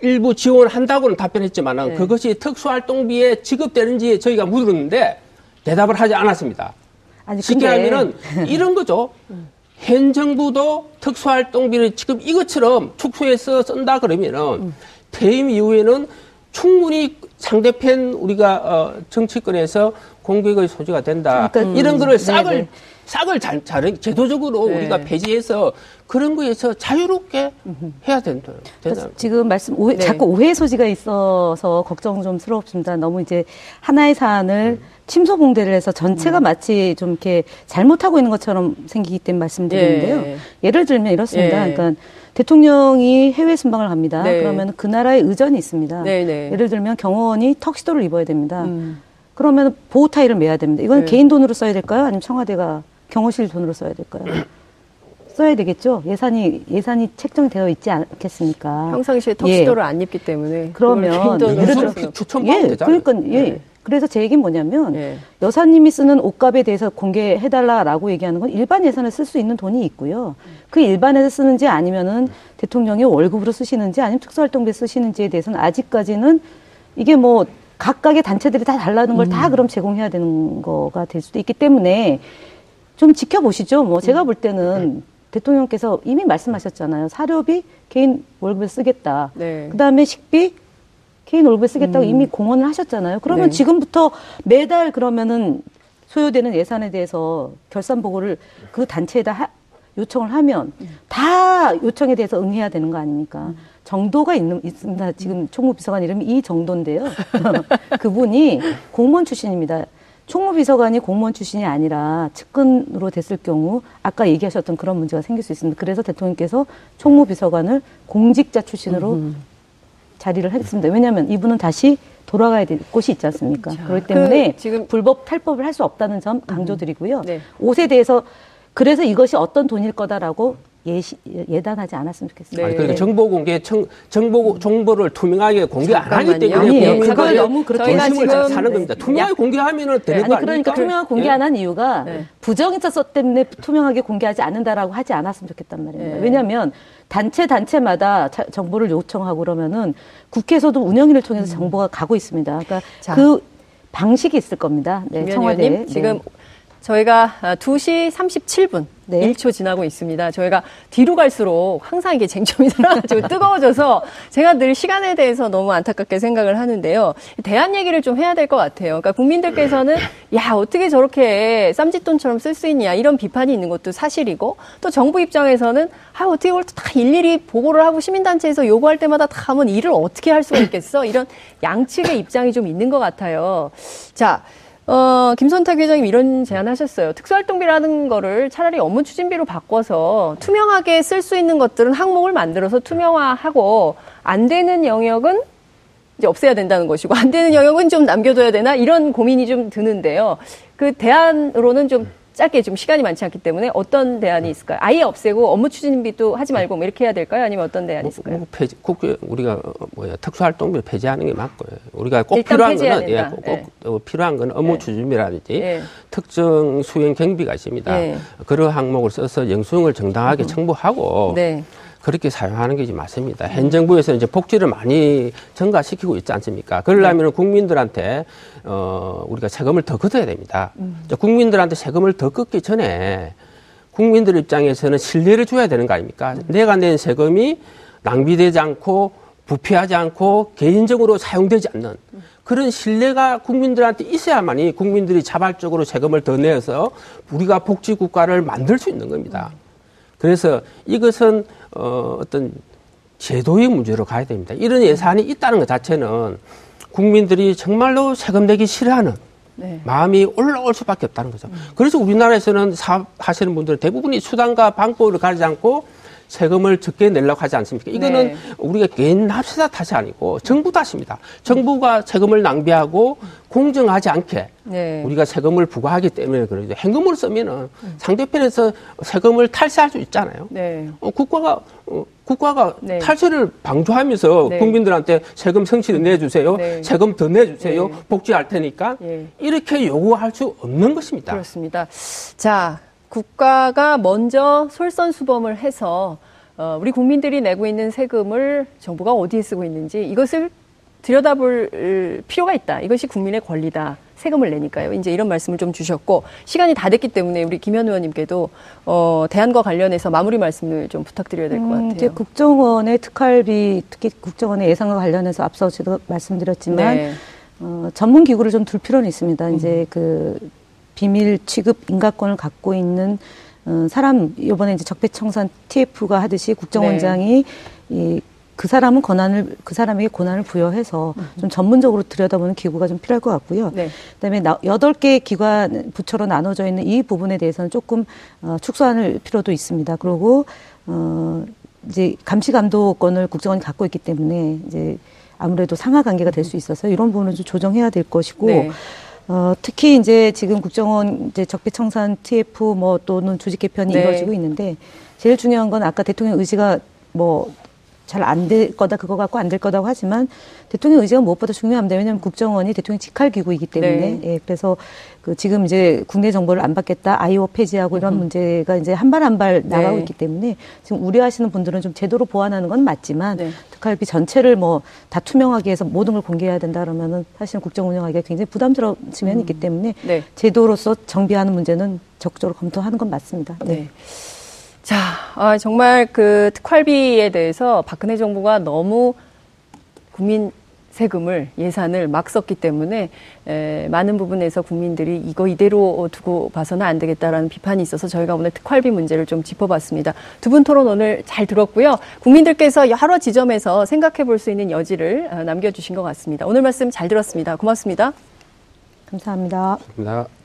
일부 지원한다고는 답변했지만은 네. 그것이 특수활동비에 지급되는지 저희가 물었는데 대답을 하지 않았습니다. 아니, 쉽게 하면은 이런 거죠. 현 정부도 특수활동비를 지금 이것처럼 축소해서 쓴다 그러면은 음. 퇴임 이후에는 충분히 상대편 우리가 어, 정치권에서 공격의 소지가 된다. 그러니까, 이런 거를 음, 싹을 네네. 싹을 잘, 잘 제도적으로 네. 우리가 폐지해서 그런 거에서 자유롭게 해야 된다. 지금 말씀 오해, 네. 자꾸 오해 소지가 있어서 걱정 좀 스럽습니다. 너무 이제 하나의 사안을 음. 침소 봉대를 해서 전체가 음. 마치 좀 이렇게 잘못하고 있는 것처럼 생기기 때문에 말씀드리는데요. 예. 예를 들면 이렇습니다. 예. 그러니까 대통령이 해외 순방을 갑니다. 네. 그러면 그 나라에 의전이 있습니다. 네, 네. 예를 들면 경호원이 턱시도를 입어야 됩니다. 음. 그러면 보호 타이를 매야 됩니다. 이건 네. 개인 돈으로 써야 될까요? 아니면 청와대가 경호실 돈으로 써야 될까요? 써야 되겠죠. 예산이 예산이 책정되어 있지 않겠습니까? 평상시에 턱시도를 예. 안 입기 때문에 그러면 예를 들어서 추천받 예, 그러니까 예. 네. 그래서 제 얘기는 뭐냐면 예. 여사님이 쓰는 옷값에 대해서 공개해달라라고 얘기하는 건 일반 예산에 쓸수 있는 돈이 있고요. 그 일반에서 쓰는지 아니면은 대통령이 월급으로 쓰시는지 아니면 특수활동비 쓰시는지에 대해서는 아직까지는 이게 뭐 각각의 단체들이 다 달라는 걸다 음. 그럼 제공해야 되는 거가 될 수도 있기 때문에 좀 지켜보시죠. 뭐 제가 볼 때는 대통령께서 이미 말씀하셨잖아요. 사료비 개인 월급에 쓰겠다. 네. 그다음에 식비 개인 월급에 쓰겠다고 음. 이미 공언을 하셨잖아요. 그러면 네. 지금부터 매달 그러면은 소요되는 예산에 대해서 결산 보고를 그 단체에다 하, 요청을 하면 다 요청에 대해서 응해야 되는 거 아닙니까? 정도가 있는, 있습니다. 지금 총무비서관 이름이 이 정도인데요. 그분이 공무원 출신입니다. 총무비서관이 공무원 출신이 아니라 측근으로 됐을 경우 아까 얘기하셨던 그런 문제가 생길 수 있습니다. 그래서 대통령께서 총무비서관을 공직자 출신으로 음. 자리를 했습니다. 왜냐하면 이분은 다시 돌아가야 될 곳이 있지 않습니까? 자, 그렇기 때문에 그 지금 불법 탈법을 할 수 없다는 점 강조드리고요. 네. 옷에 대해서 그래서 이것이 어떤 돈일 거다라고 예시, 예단하지 않았으면 좋겠습니다. 네. 아니, 그러니까 정보 공개, 청, 정보 정보를 투명하게 공개 안 하기 때문에 아니, 그걸 너무 그렇게 심을 사는 겁니다. 투명하게 공개하면은 되는 네. 거 아니, 그러니까 투명하게 공개 안 한 이유가 네. 부정이 있었 때문에 투명하게 공개하지 않는다라고 하지 않았으면 좋겠단 말입니다. 네. 왜냐하면 단체 단체마다 자, 정보를 요청하고 그러면은 국회에서도 운영위를 통해서 음. 정보가 가고 있습니다. 그러니까 자. 그 방식이 있을 겁니다. 네, 청와대 지금 네. 저희가 2시 37분 네. 1초 지나고 있습니다. 저희가 뒤로 갈수록 항상 이게 쟁점이 살아가지고 뜨거워져서 제가 늘 시간에 대해서 너무 안타깝게 생각을 하는데요. 대안 얘기를 좀 해야 될 것 같아요. 그러니까 국민들께서는 야 어떻게 저렇게 쌈짓돈처럼 쓸 수 있냐 이런 비판이 있는 것도 사실이고 또 정부 입장에서는 아 어떻게 이걸 다 일일이 보고를 하고 시민단체에서 요구할 때마다 다 하면 일을 어떻게 할 수가 있겠어 이런 양측의 입장이 좀 있는 것 같아요. 자. 어, 김선탁 회장님 이런 제안 하셨어요. 특수활동비라는 거를 차라리 업무 추진비로 바꿔서 투명하게 쓸 수 있는 것들은 항목을 만들어서 투명화하고 안 되는 영역은 이제 없애야 된다는 것이고 안 되는 영역은 좀 남겨둬야 되나 이런 고민이 좀 드는데요. 그 대안으로는 좀 짧게 좀 시간이 많지 않기 때문에 어떤 대안이 있을까요? 아예 없애고 업무 추진비도 하지 말고 뭐 이렇게 해야 될까요? 아니면 어떤 대안이 있을까요? 뭐, 폐지, 국회 우리가 어, 뭐야 특수활동비 폐지하는 게 맞고요. 우리가 꼭 필요한 거는 예, 꼭, 네. 꼭 필요한 거는 업무 네. 추진비라든지 네. 특정 수행 경비가 있습니다. 네. 그런 항목을 써서 영수증을 정당하게 음. 청구하고 네. 그렇게 사용하는 게 맞습니다. 현 정부에서 이제 복지를 많이 증가시키고 있지 않습니까? 그러려면 네. 국민들한테 어 우리가 세금을 더 걷어야 됩니다. 음. 국민들한테 세금을 더 걷기 전에 국민들 입장에서는 신뢰를 줘야 되는 거 아닙니까? 음. 내가 낸 세금이 낭비되지 않고 부패하지 않고 개인적으로 사용되지 않는 그런 신뢰가 국민들한테 있어야만이 국민들이 자발적으로 세금을 더 내서 우리가 복지 국가를 만들 수 있는 겁니다. 그래서 이것은 어, 어떤 제도의 문제로 가야 됩니다. 이런 예산이 있다는 것 자체는 국민들이 정말로 세금 내기 싫어하는 네. 마음이 올라올 수밖에 없다는 거죠. 음. 그래서 우리나라에서는 사업하시는 분들은 대부분이 수단과 방법을 가리지 않고 세금을 적게 내려고 하지 않습니까? 이거는 네. 우리가 개인 납세자 탓이 아니고 정부 탓입니다. 정부가 세금을 낭비하고 공정하지 않게 네. 우리가 세금을 부과하기 때문에 그러죠. 현금으로 쓰면은 음. 상대편에서 세금을 탈세할 수 있잖아요. 네. 어, 국가가 어, 국가가 네. 탈세를 방조하면서 네. 국민들한테 세금 성실히 내주세요. 네. 세금 더 내주세요. 네. 복지할 테니까 예. 이렇게 요구할 수 없는 것입니다. 그렇습니다. 자, 국가가 먼저 솔선수범을 해서 어, 우리 국민들이 내고 있는 세금을 정부가 어디에 쓰고 있는지 이것을 들여다볼 필요가 있다. 이것이 국민의 권리다. 세금을 내니까요. 이제 이런 말씀을 좀 주셨고 시간이 다 됐기 때문에 우리 김현 의원님께도 어, 대안과 관련해서 마무리 말씀을 좀 부탁드려야 될것 음, 같아요. 이제 국정원의 특활비 특히 국정원의 예산과 관련해서 앞서 저도 말씀드렸지만 네. 어, 전문 기구를 좀 둘 필요는 있습니다. 음. 이제 그 비밀 취급 인가권을 갖고 있는 어, 사람 이번에 이제 적폐청산 TF가 하듯이 국정원장이 네. 이그 사람은 권한을 그 사람에게 권한을 부여해서 음. 좀 전문적으로 들여다보는 기구가 좀 필요할 것 같고요. 네. 그다음에 여덟 개 기관 부처로 나눠져 있는 이 부분에 대해서는 조금 어, 축소할 필요도 있습니다. 그리고 어 이제 감시 감독권을 국정원이 갖고 있기 때문에 이제 아무래도 상하 관계가 될 수 있어서 이런 부분을 좀 조정해야 될 것이고 네. 어, 특히 이제 지금 국정원 이제 적폐청산 TF 뭐 또는 조직 개편이 네. 이루어지고 있는데 제일 중요한 건 아까 대통령 의지가 뭐 잘 안 될 거다 그거 갖고 안 될 거다고 하지만 대통령 의지가 무엇보다 중요합니다. 왜냐하면 국정원이 대통령 직할 기구이기 때문에 네. 예, 그래서 그 지금 이제 국내 정보를 안 받겠다 아이오 폐지하고 이런 음. 문제가 이제 한 발 한발 네. 나가고 있기 때문에 지금 우려하시는 분들은 좀 제도로 보완하는 건 맞지만 네. 특활비 전체를 뭐 다 투명하게 해서 모든 걸 공개해야 된다 그러면은 사실은 국정 운영하기가 굉장히 부담스러운 측면이 음. 있기 때문에 네. 제도로서 정비하는 문제는 적극적으로 검토하는 건 맞습니다. 네. 네. 자, 아, 정말 그 특활비에 대해서 박근혜 정부가 너무 국민 세금을 예산을 막 썼기 때문에 에, 많은 부분에서 국민들이 이거 이대로 두고 봐서는 안 되겠다라는 비판이 있어서 저희가 오늘 특활비 문제를 좀 짚어봤습니다. 두 분 토론 오늘 잘 들었고요. 국민들께서 여러 지점에서 생각해 볼 수 있는 여지를 어, 남겨주신 것 같습니다. 오늘 말씀 잘 들었습니다. 고맙습니다. 감사합니다. 감사합니다.